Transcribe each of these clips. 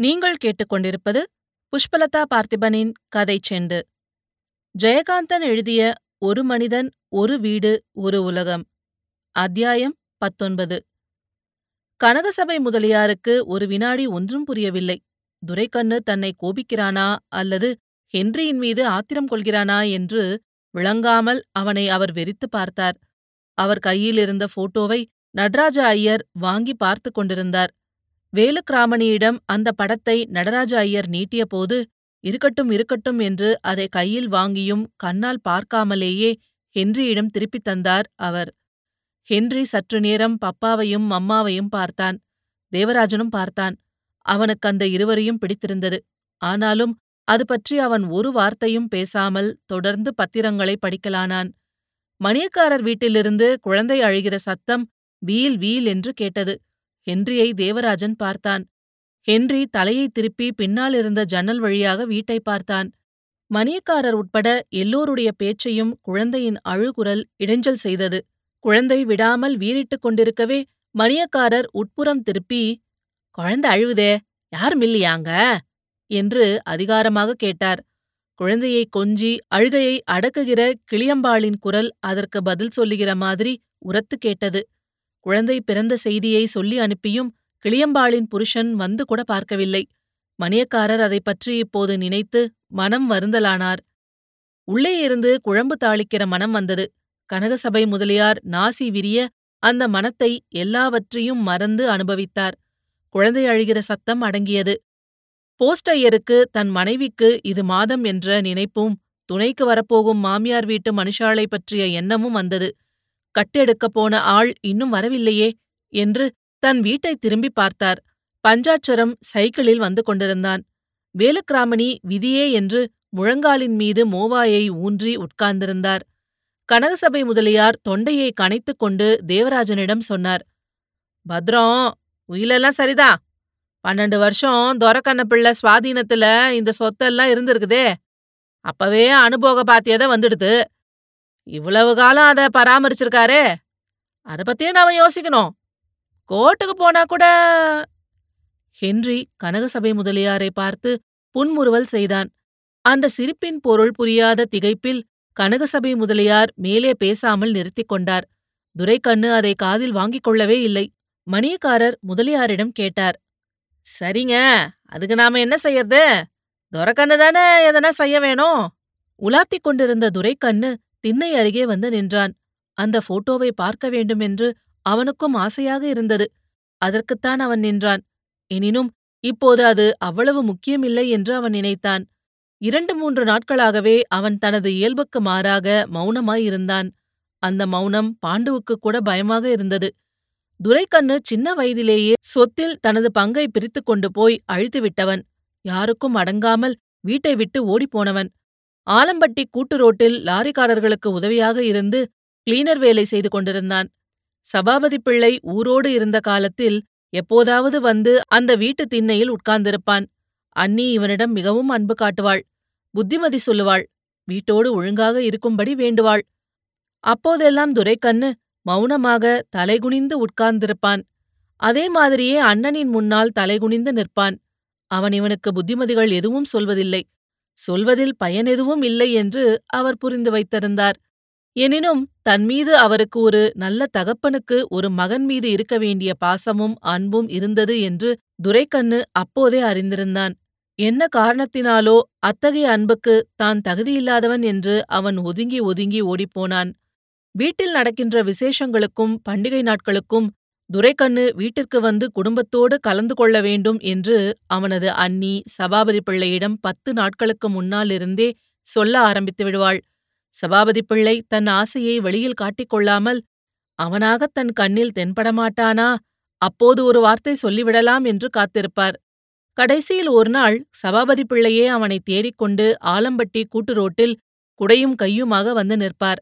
நீங்கள் கேட்டுக்கொண்டிருப்பது புஷ்பலதா பார்த்திபனின் கதை செண்டு. ஜெயகாந்தன் எழுதிய ஒரு மனிதன் ஒரு வீடு ஒரு உலகம் அத்தியாயம் பத்தொன்பது. கனகசபை முதலியாருக்கு ஒரு வினாடி ஒன்றும் புரியவில்லை. துரைக்கண்ணு தன்னை கோபிக்கிறானா அல்லது ஹென்ரியின் மீது ஆத்திரம் கொள்கிறானா என்று விளங்காமல் அவனை அவர் வெறித்துப் பார்த்தார். அவர் கையிலிருந்த போட்டோவை நடராஜ ஐயர் வாங்கி பார்த்துக் கொண்டிருந்தார். வேலுக்கிராமணியிடம் அந்த படத்தை நடராஜ ஐயர் நீட்டியபோது இருக்கட்டும் இருக்கட்டும் என்று அதை கையில் வாங்கியும் கண்ணால் பார்க்காமலேயே ஹென்ரியிடம் திருப்பித் தந்தார் அவர். ஹென்றி சற்று நேரம் பப்பாவையும் மம்மாவையும் பார்த்தான். தேவராஜனும் பார்த்தான். அவனுக்கு அந்த இருவரையும் பிடித்திருந்தது. ஆனாலும் அது பற்றி அவன் ஒரு வார்த்தையும் பேசாமல் தொடர்ந்து பத்திரங்களை படிக்கலானான். மணியக்காரர் வீட்டிலிருந்து குழந்தை அழுகிற சத்தம் வீல் வீல் என்று கேட்டது. ஹென்ரியை தேவராஜன் பார்த்தான். ஹென்றி தலையை திருப்பி பின்னால் இருந்த ஜன்னல் வழியாக வீட்டை பார்த்தான். மணியக்காரர் உட்பட எல்லோருடைய பேச்சையும் குழந்தையின் அழுகுரல் இடைஞ்சல் செய்தது. குழந்தை விடாமல் வீறிட்டுக் கொண்டிருக்கவே மணியக்காரர் உட்புறம் திருப்பி குழந்தை அழுவுதே யார் மில்லியாங்க? என்று அதிகாரமாக கேட்டார். குழந்தையை கொஞ்சி அழுகையை அடக்குகிற கிளியம்பாளின் குரல் அதற்கு பதில் சொல்லுகிற மாதிரி உரத்து கேட்டது. குழந்தை பிறந்த செய்தியை சொல்லி அனுப்பியும் கிளியம்பாளின் புருஷன் வந்து கூட பார்க்கவில்லை. மணியக்காரர் அதை பற்றி இப்போது நினைத்து மனம் வருந்தலானார். உள்ளே இருந்து குழம்பு தாளிக்கிற மனம் வந்தது. கனகசபை முதலியார் நாசி விரிய அந்த மனத்தை எல்லாவற்றையும் மறந்து அனுபவித்தார். குழந்தை அழுகிற சத்தம் அடங்கியது. போஸ்டையருக்கு தன் மனைவிக்கு இது மாதம் என்ற நினைப்பும் துணைக்கு வரப்போகும் மாமியார் வீட்டு மனுஷாளை பற்றிய எண்ணமும் வந்தது. கட்டெடுக்கப் போன ஆள் இன்னும் வரவில்லையே என்று தன் வீட்டை திரும்பி பார்த்தார். பஞ்சாட்சரம் சைக்கிளில் வந்து கொண்டிருந்தான். வேலுக்கிராமணி விதியே என்று முழங்காலின் மீது மோவாயை ஊன்றி உட்கார்ந்திருந்தார். கனகசபை முதலியார் தொண்டையை கனைத்துக் கொண்டு தேவராஜனிடம் சொன்னார் பத்ரம் உயிலெல்லாம் சரிதான் பன்னெண்டு வருஷம் துரக்கண்ண பிள்ளை சுவாதீனத்துல இந்த சொத்தெல்லாம் இருந்திருக்குதே. அப்பவே அனுபோக பாத்தியதை வந்துடுது. இவ்வளவு காலம் அதை பராமரிச்சிருக்காரே. அத பத்தியும் நாம யோசிக்கணும். கோர்ட்டுக்கு போனா கூட ஹென்றி கனகசபை முதலியாரை பார்த்து புன்முறுவல் செய்தான். அந்த சிரிப்பின் பொருள் புரியாத திகைப்பில் கனகசபை முதலியார் மேலே பேசாமல் நிறுத்திக் கொண்டார். துரைக்கண்ணு அதை காதில் வாங்கிக் கொள்ளவே இல்லை. மணியக்காரர் முதலியாரிடம் கேட்டார் சரிங்க அதுக்கு நாம என்ன செய்யறது? துரைக்கண்ணு தானே எதனா செய்ய வேணும்? உலாத்திக் கொண்டிருந்த துரைக்கண்ணு திண்ணை அருகே வந்து நின்றான். அந்த போட்டோவை பார்க்க வேண்டும் என்று அவனுக்கும் ஆசையாக இருந்தது. அதற்குத்தான் அவன் நின்றான். எனினும் இப்போது அது அவ்வளவு முக்கியமில்லை என்று அவன் நினைத்தான். இரண்டு மூன்று நாட்களாகவே அவன் தனது இயல்புக்கு மாறாக மௌனமாயிருந்தான் அந்த மௌனம் பாண்டுவுக்கு கூட பயமாக இருந்தது. துரைக்கண்ணு சின்ன வயதிலேயே சொத்தில் தனது பங்கை பிரித்துக் கொண்டு போய் அழித்து விட்டவன் யாருக்கும் அடங்காமல் வீட்டை விட்டு ஓடிப்போனவன் ஆலம்பட்டி கூட்டு ரோட்டில் லாரிக்காரர்களுக்கு உதவியாக இருந்து கிளீனர் வேலை செய்து கொண்டிருந்தான். சபாபதி பிள்ளை ஊரோடு இருந்த காலத்தில் எப்போதாவது வந்து அந்த வீட்டு திண்ணையில் உட்கார்ந்திருப்பான். அண்ணி இவனிடம் மிகவும் அன்பு காட்டுவாள். புத்திமதி சொல்லுவாள் வீட்டோடு ஒழுங்காக இருக்கும்படி வேண்டுவாள். அப்போதெல்லாம் துரைக்கண்ணு மௌனமாக தலைகுனிந்து உட்கார்ந்திருப்பான். அதே மாதிரியே அண்ணனின் முன்னால் தலைகுனிந்து நிற்பான். அவன் இவனுக்கு புத்திமதிகள் எதுவும் சொல்வதில்லை. சொல்வதில் பயன் எதுவும் இல்லை என்று அவர் புரிந்து வைத்திருந்தார். எனினும் தன்மீது அவருக்கு ஒரு நல்ல தகப்பனுக்கு ஒரு மகன் மீது இருக்க வேண்டிய பாசமும் அன்பும் இருந்தது என்று துரைக்கண்ணு அப்போதே அறிந்திருந்தான். என்ன காரணத்தினாலோ அத்தகைய அன்புக்கு தான் தகுதியில்லாதவன் என்று அவன் ஒதுங்கி ஒதுங்கி ஓடிப்போனான். வீட்டில் நடக்கின்ற விசேஷங்களுக்கும் பண்டிகை நாட்களுக்கும் துரைக்கண்ணு வீட்டிற்கு வந்து குடும்பத்தோடு கலந்து கொள்ள வேண்டும் என்று அவனது அண்ணி சபாபதி பிள்ளையிடம் பத்து நாட்களுக்கு முன்னாலிருந்தே சொல்ல ஆரம்பித்து விடுவாள். சபாபதி பிள்ளை தன் ஆசையை வெளியில் காட்டிக்கொள்ளாமல் அவனாகத் தன் கண்ணில் தென்படமாட்டானா அப்போது ஒரு வார்த்தை சொல்லிவிடலாம் என்று காத்திருப்பார். கடைசியில் ஒரு நாள் சபாபதி பிள்ளையே அவனை தேடிக்கொண்டு ஆலம்பட்டி கூட்டு ரோட்டில் குடையும் கையுமாக வந்து நிற்பார்.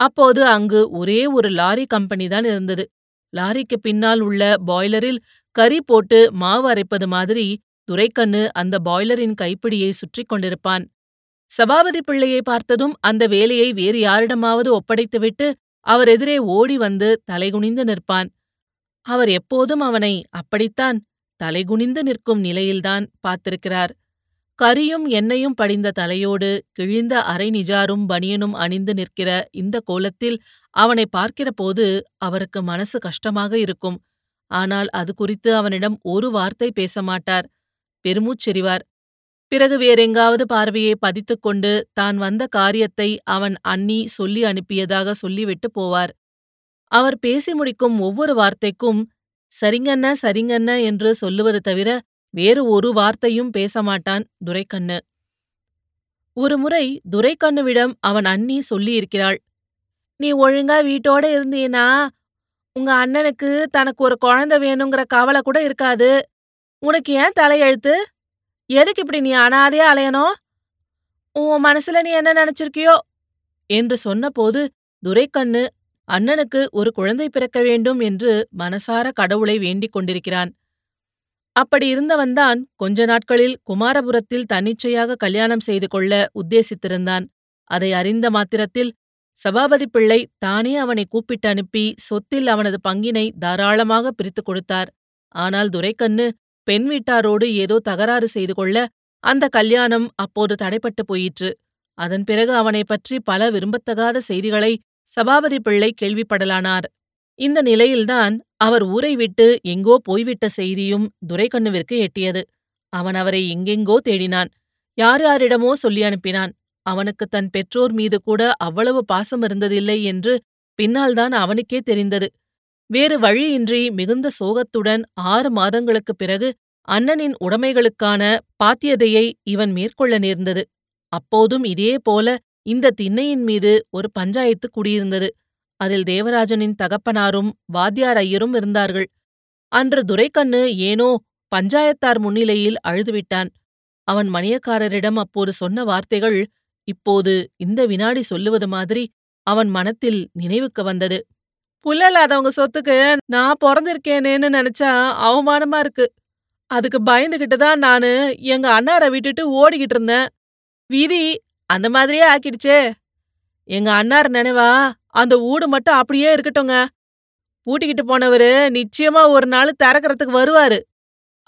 அப்போது அங்கு ஒரே ஒரு லாரி கம்பெனிதான் இருந்தது. லாரிக்கு பின்னால் உள்ள பாய்லரில் கறி போட்டு மாவு அரைப்பது மாதிரி துரைக்கண்ணு அந்த பாய்லரின் கைப்பிடியை சுற்றி கொண்டிருப்பான். சபாபதி பிள்ளையை பார்த்ததும் அந்த வேலையை வேறு யாரிடமாவது ஒப்படைத்துவிட்டு அவர் எதிரே ஓடி வந்து தலைகுனிந்து நிற்பான். அவர் எப்போதும் அவனை அப்படித்தான் தலைகுனிந்து நிற்கும் நிலையில்தான் பார்த்திருக்கிறார். கரியும் எண்ணெயும் படிந்த தலையோடு கிழிந்த அரை நிஜாரும் பனியனும் அணிந்து நிற்கிற இந்த கோலத்தில் அவனை பார்க்கிறபோது அவருக்கு மனசு கஷ்டமாக இருக்கும். ஆனால் அது குறித்து அவனிடம் ஒரு வார்த்தை பேச மாட்டார் பெருமூச்செறிவார். பிறகு வேறெங்காவது பார்வையை பதித்துக் கொண்டு தான் வந்த காரியத்தை அவன் அண்ணி சொல்லி அனுப்பியதாக சொல்லிவிட்டு போவார். அவர் பேசி முடிக்கும் ஒவ்வொரு வார்த்தைக்கும் சரிங்கண்ண சரிங்கண்ண என்று சொல்லுவது தவிர வேறு ஒரு வார்த்தையும் பேச மாட்டான் துரைக்கண்ணு ஒருமுறை துரைக்கண்ணுவிடம் அவன் அண்ணி சொல்லியிருக்கிறாள். நீ ஒழுங்கா வீட்டோட இருந்தீனா உங்க அண்ணனுக்கு தனக்கு ஒரு குழந்தை வேணுங்கிற கவலை கூட இருக்காது. உனக்கு ஏன் தலையெழுத்து எதுக்கு இப்படி நீ அனாதையா அலையணும்? உன் மனசுல நீ என்ன நினைச்சிருக்கியோ? என்று சொன்னபோது துரைக்கண்ணு அண்ணனுக்கு ஒரு குழந்தை பிறக்க வேண்டும் என்று மனசார கடவுளை வேண்டிக் கொண்டிருக்கிறான். அப்படி இருந்தவன்தான் கொஞ்ச நாட்களில் குமாரபுரத்தில் தன்னிச்சையாக கல்யாணம் செய்து கொள்ள உத்தேசித்திருந்தான். அதை அறிந்த மாத்திரத்தில் சபாபதி பிள்ளை தானே அவனை கூப்பிட்டு அனுப்பி சொத்தில் அவனது பங்கினை தாராளமாக பிரித்துக் கொடுத்தார். ஆனால் துரைக்கண்ணு பெண் வீட்டாரோடு ஏதோ தகராறு செய்து கொள்ள அந்த கல்யாணம் அப்போது தடைப்பட்டு போயிற்று. அதன் பிறகு அவனைப் பற்றி பல விரும்பத்தகாத செய்திகளை சபாபதி பிள்ளை கேள்விப்படலானார். இந்த நிலையில்தான் அவர் ஊரை விட்டு எங்கோ போய்விட்ட செய்தியும் துரைக்கண்ணுவிற்கு எட்டியது. அவன் அவரை எங்கெங்கோ தேடினான். யார் யாரிடமோ சொல்லி அனுப்பினான். அவனுக்கு தன் பெற்றோர் மீது கூட அவ்வளவு பாசம் இருந்ததில்லை என்று பின்னால்தான் அவனுக்கே தெரிந்தது. வேறு வழியின்றி மிகுந்த சோகத்துடன் ஆறு மாதங்களுக்குப் பிறகு அண்ணனின் உடைமைகளுக்கான பாத்தியதையை இவன் மேற்கொள்ள நேர்ந்தது. அப்போதும் இதே போல இந்த திண்ணையின் மீது ஒரு பஞ்சாயத்து குடியிருந்தது. அதில் தேவராஜனின் தகப்பனாரும் வாத்தியார் ஐயரும் இருந்தார்கள். அன்று துரைக்கண்ணு ஏனோ பஞ்சாயத்தார் முன்னிலையில் அழுதுவிட்டான். அவன் மணியக்காரரிடம் அப்போது சொன்ன வார்த்தைகள் இப்போது இந்த வினாடி சொல்லுவது மாதிரி அவன் மனத்தில் நினைவுக்கு வந்தது. புள்ளலாதவங்க சொத்துக்கு நான் பிறந்திருக்கேனேன்னு நினைச்சா அவமானமா இருக்கு. அதுக்கு பயந்துகிட்டு தான் நானு எங்க அண்ணாரை விட்டுட்டு ஓடிக்கிட்டு இருந்தேன். விதி அந்த மாதிரியே ஆக்கிடுச்சே. எங்க அண்ணார் நினைவா அந்த ஊடு மட்டும் அப்படியே இருக்கட்டுங்க. பூட்டிக்கிட்டு போனவரு நிச்சயமா ஒரு நாள் திறக்கறதுக்கு வருவாரு.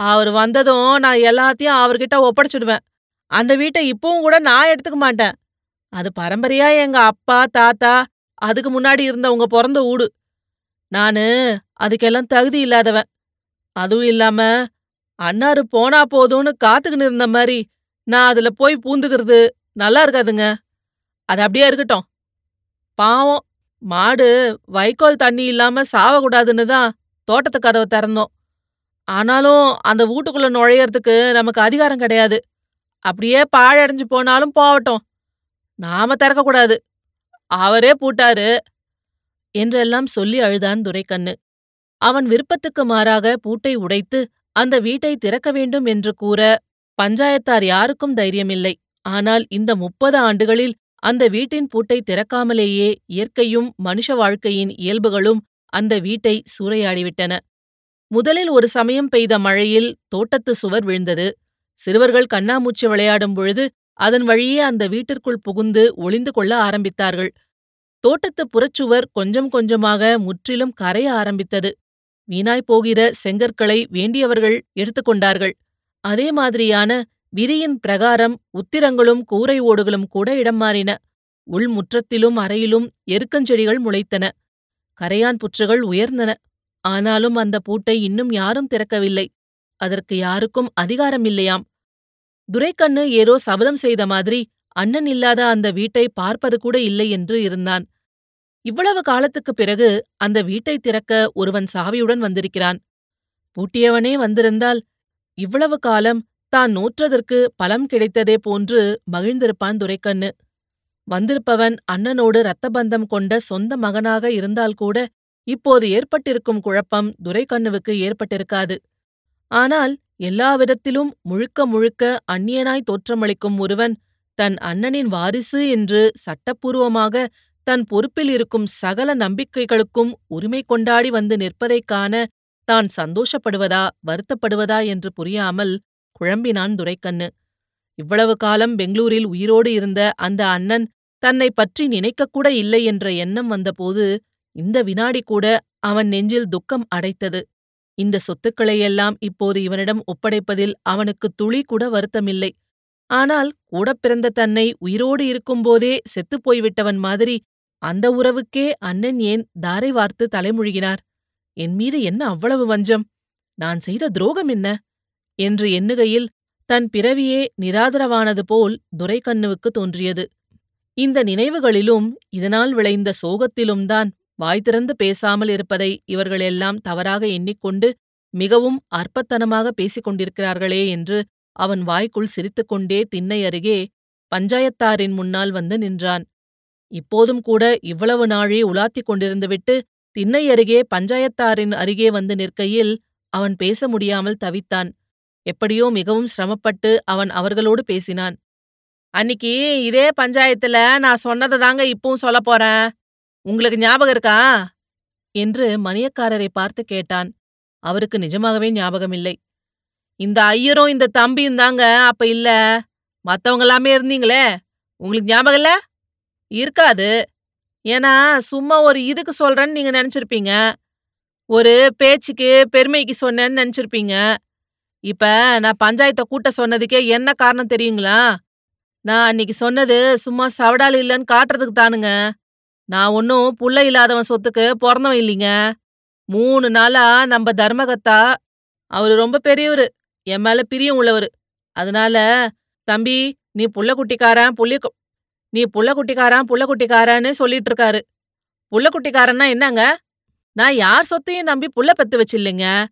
அவர் வந்ததும் நான் எல்லாத்தையும் அவர்கிட்ட ஒப்படைச்சிடுவேன். அந்த வீட்டை இப்பவும் கூட நான் எடுத்துக்க மாட்டேன். அது பரம்பரையா எங்க அப்பா தாத்தா அதுக்கு முன்னாடி இருந்தவங்க பிறந்த ஊடு. நானு அதுக்கெல்லாம் தகுதி இல்லாதவன். அதுவும் இல்லாம அன்னாரு போனா போதும்னு காத்துக்கின்னு இருந்த மாதிரி நான் அதுல போய் பூந்துக்கிறது நல்லா இருக்காதுங்க. அது அப்படியே இருக்கட்டும். பாவம் மாடு வைக்கோல் தண்ணி இல்லாம சாவக்கூடாதுன்னு தான் தோட்டத்து கதவை திறந்தோம். ஆனாலும் அந்த வீட்டுக்குள்ள நுழையறதுக்கு நமக்கு அதிகாரம் கிடையாது. அப்படியே பாழடைஞ்சு போனாலும் போகட்டும். நாம திறக்கக்கூடாது. அவரே பூட்டாரு என்றெல்லாம் சொல்லி அழுதான் துரைக்கண்ணு. அவன் விருப்பத்துக்கு மாறாக பூட்டை உடைத்து அந்த வீட்டை திறக்க வேண்டும் என்று கூற பஞ்சாயத்தார் யாருக்கும் தைரியமில்லை. ஆனால் இந்த முப்பது ஆண்டுகளில் அந்த வீட்டின் பூட்டை திறக்காமலேயே இயற்கையும் மனுஷ வாழ்க்கையின் இயல்புகளும் அந்த வீட்டை சூறையாடிவிட்டன. முதலில் ஒரு சமயம் பெய்த மழையில் தோட்டத்து சுவர் விழுந்தது. சிறுவர்கள் கண்ணாமூச்சி விளையாடும் பொழுது அதன் வழியே அந்த வீட்டிற்குள் புகுந்து ஒளிந்து கொள்ள ஆரம்பித்தார்கள். தோட்டத்து புறச்சுவர் கொஞ்சம் கொஞ்சமாக முற்றிலும் கரைய ஆரம்பித்தது. வீணாய்ப் போகிற செங்கற்களை வேண்டியவர்கள் எடுத்துக்கொண்டார்கள் அதே மாதிரியான விதியின் பிரகாரம் உத்திரங்களும் கூரை ஓடுகளும் கூட இடம் மாறின. உள் முற்றத்திலும் அறையிலும் எருக்கஞ்செடிகள் முளைத்தன. கரையான் புற்றுகள் உயர்ந்தன. ஆனாலும் அந்த பூட்டை இன்னும் யாரும் திறக்கவில்லை. அதற்கு யாருக்கும் அதிகாரம் இல்லையாம் துரைக்கண்ணு ஏதோ சபதம் செய்த மாதிரி அண்ணன் இல்லாத அந்த வீட்டை பார்ப்பது கூட இல்லை என்று இருந்தான். இவ்வளவு காலத்துக்குப் பிறகு அந்த வீட்டை திறக்க ஒருவன் சாவியுடன் வந்திருக்கிறான். பூட்டியவனே வந்திருந்தால் இவ்வளவு காலம் தான் நோற்றதற்கு பலம் கிடைத்ததே போன்று மகிழ்ந்திருப்பான் துரைக்கண்ணு. வந்திருப்பவன் அண்ணனோடு இரத்தபந்தம் கொண்ட சொந்த மகனாக இருந்தால் கூட இப்போது ஏற்பட்டிருக்கும் குழப்பம் துரைக்கண்ணுவுக்கு ஏற்பட்டிருக்காது. ஆனால் எல்லாவிதத்திலும் முழுக்க முழுக்க அந்நியனாய் தோற்றமளிக்கும் ஒருவன் தன் அண்ணனின் வாரிசு என்று சட்டப்பூர்வமாக தன் பொறுப்பில் இருக்கும் சகல நம்பிக்கைகளுக்கும் உரிமை கொண்டாடி வந்து நிற்பதைக் காண தான் சந்தோஷப்படுவதா வருத்தப்படுவதா என்று புரியாமல் குழம்பினான் துரைக்கண்ணு. இவ்வளவு காலம் பெங்களூரில் உயிரோடு இருந்த அந்த அண்ணன் தன்னை பற்றி நினைக்கக்கூட இல்லை என்ற எண்ணம் வந்தபோது இந்த வினாடி கூட அவன் நெஞ்சில் துக்கம் அடைத்தது. இந்த சொத்துக்களையெல்லாம் இப்போது இவனிடம் ஒப்படைப்பதில் அவனுக்கு துளி கூட வருத்தமில்லை. ஆனால் கூடப் பிறந்த தன்னை உயிரோடு இருக்கும்போதே செத்துப் போய்விட்டவன் மாதிரி அந்த உறவுக்கே அண்ணன் ஏன் தாரை வார்த்து தலைமுழுகினார்? என் மீது என்ன அவ்வளவு வஞ்சம்? நான் செய்த துரோகம் என்ன? என்று எண்ணுகையில் தன் பிறவியே நிராதரவானது போல் துரைக்கண்ணுவுக்கு தோன்றியது. இந்த நினைவுகளிலும் இதனால் விளைந்த சோகத்திலும்தான் வாய் திறந்து பேசாமல் இருப்பதை இவர்களெல்லாம் தவறாக எண்ணிக்கொண்டு மிகவும் அற்பத்தனமாக பேசிக் கொண்டிருக்கிறார்களே என்று அவன் வாய்க்குள் சிரித்துக்கொண்டே திண்ணை அருகே பஞ்சாயத்தாரின் முன்னால் வந்து நின்றான். இப்போதும் கூட இவ்வளவு நாளே உலாத்திக் கொண்டிருந்துவிட்டு திண்ணை அருகே பஞ்சாயத்தாரின் அருகே வந்து நிற்கையில் அவன் பேச முடியாமல் தவித்தான். எப்படியோ மிகவும் சிரமப்பட்டு அவன் அவர்களோடு பேசினான். அன்னிக்கு இதே பஞ்சாயத்துல நான் சொன்னதை தாங்க இப்பவும் சொல்லப் போறேன். உங்களுக்கு ஞாபகம் இருக்கா? என்று மணியக்காரரை பார்த்து கேட்டான். அவருக்கு நிஜமாகவே ஞாபகமில்லை இந்த ஐயரும் இந்த தம்பியும் தாங்க அப்ப இல்ல. மத்தவங்க எல்லாமே இருந்தீங்களே? உங்களுக்கு ஞாபகம் இல்ல? இருக்காது. ஏன்னா சும்மா ஒரு இதுக்கு சொல்றேன்னு நீங்க நினைச்சிருப்பீங்க. ஒரு பேச்சுக்கு பெருமைக்கு சொன்னேன்னு நினைச்சிருப்பீங்க. இப்ப நான் பஞ்சாயத்தை கூட்ட சொன்னதுக்கே என்ன காரணம் தெரியுங்களா? நான் அன்னைக்கு சொன்னது சும்மா சவடால் இல்லைன்னு காட்டுறதுக்கு தானுங்க. நான் ஒன்னும் புள்ள இல்லாதவன் சொத்துக்கு பிறந்தவன் இல்லைங்க. மூணு நாளா நம்ம தர்மகத்தா அவரு ரொம்ப பெரியவரு. என் மேல பிரியம் உள்ளவரு. அதனால தம்பி நீ புள்ள குட்டிக்காரன் புள்ளி நீ புள்ள குட்டிக்காரன் புள்ள குட்டிக்காரன்னு சொல்லிட்டு இருக்காரு புள்ள குட்டிக்காரன்னா என்னங்க? நான் யார் சொத்தையும் நம்பி புள்ள பெத்து வச்சில்லைங்க.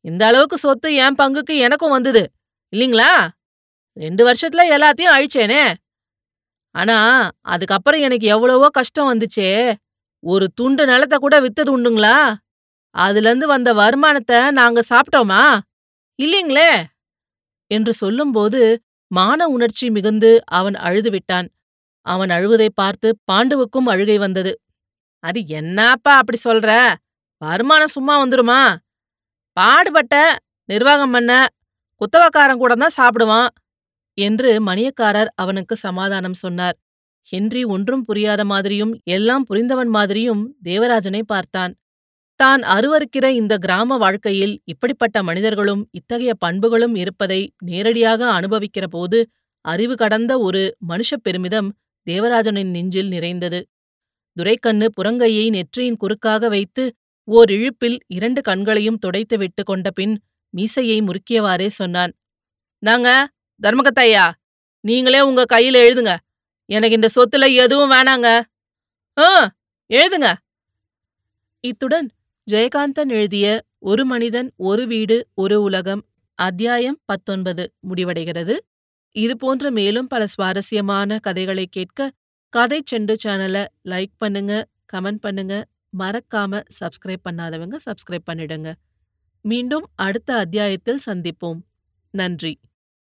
இந்த அளவுக்கு சொத்து என் பங்குக்கு எனக்கும் வந்தது. இல்லீங்களா? ரெண்டு வருஷத்துல எல்லாத்தையும் அழிச்சேனே. ஆனா அதுக்கப்புறம் எனக்கு எவ்வளவோ கஷ்டம் வந்துச்சே. ஒரு துண்டு நிலத்தை கூட வித்தது உண்டுங்களா? அதுலேருந்து வந்த வருமானத்தை நாங்க சாப்பிட்டோமா? இல்லீங்களே? என்று சொல்லும்போது மான உணர்ச்சி மிகுந்து அவன் அழுது விட்டான் அவன் அழுவதைப் பார்த்து பாண்டுவுக்கும் அழுகை வந்தது. அது என்னப்பா அப்படி சொல்ற? வருமானம் சும்மா வந்துருமா? பாடுபட்ட நிர்வாகம் பண்ண குத்தவக்காரன் கூட தான் சாப்பிடுவான். என்று மணியக்காரர் அவனுக்கு சமாதானம் சொன்னார். ஹென்றி ஒன்றும் புரியாத மாதிரியும் எல்லாம் புரிந்தவன் மாதிரியும் தேவராஜனை பார்த்தான். தான் அருவருக்கிற இந்த கிராம வாழ்க்கையில் இப்படிப்பட்ட மனிதர்களும் இத்தகைய பண்புகளும் இருப்பதை நேரடியாக அனுபவிக்கிற போது அறிவு கடந்த ஒரு மனுஷப் பெருமிதம் தேவராஜனின் நெஞ்சில் நிறைந்தது. துரைக்கண்ணு புறங்கையை நெற்றியின் குறுக்காக வைத்து ஓர் இழுப்பில் இரண்டு கண்களையும் துடைத்து விட்டு கொண்ட பின் மீசையை முறுக்கியவாறே சொன்னான் நாங்க தர்மகத்தையா நீங்களே உங்க கையில எழுதுங்க. எனக்கு இந்த சொத்துல எதுவும் வேணாங்க. ஆ எழுதுங்க. இத்துடன் ஜெயகாந்தன் எழுதிய ஒரு மனிதன் ஒரு வீடு ஒரு உலகம் அத்தியாயம் பத்தொன்பது முடிவடைகிறது. இதுபோன்ற மேலும் பல சுவாரஸ்யமான கதைகளை கேட்க கதை செண்டு சேனலை லைக் பண்ணுங்க கமெண்ட் பண்ணுங்க. மறக்காம சப்ஸ்கிரைப் பண்ணாதவங்க சப்ஸ்கிரைப் பண்ணிடுங்க. மீண்டும் அடுத்த அத்தியாயத்தில் சந்திப்போம். நன்றி.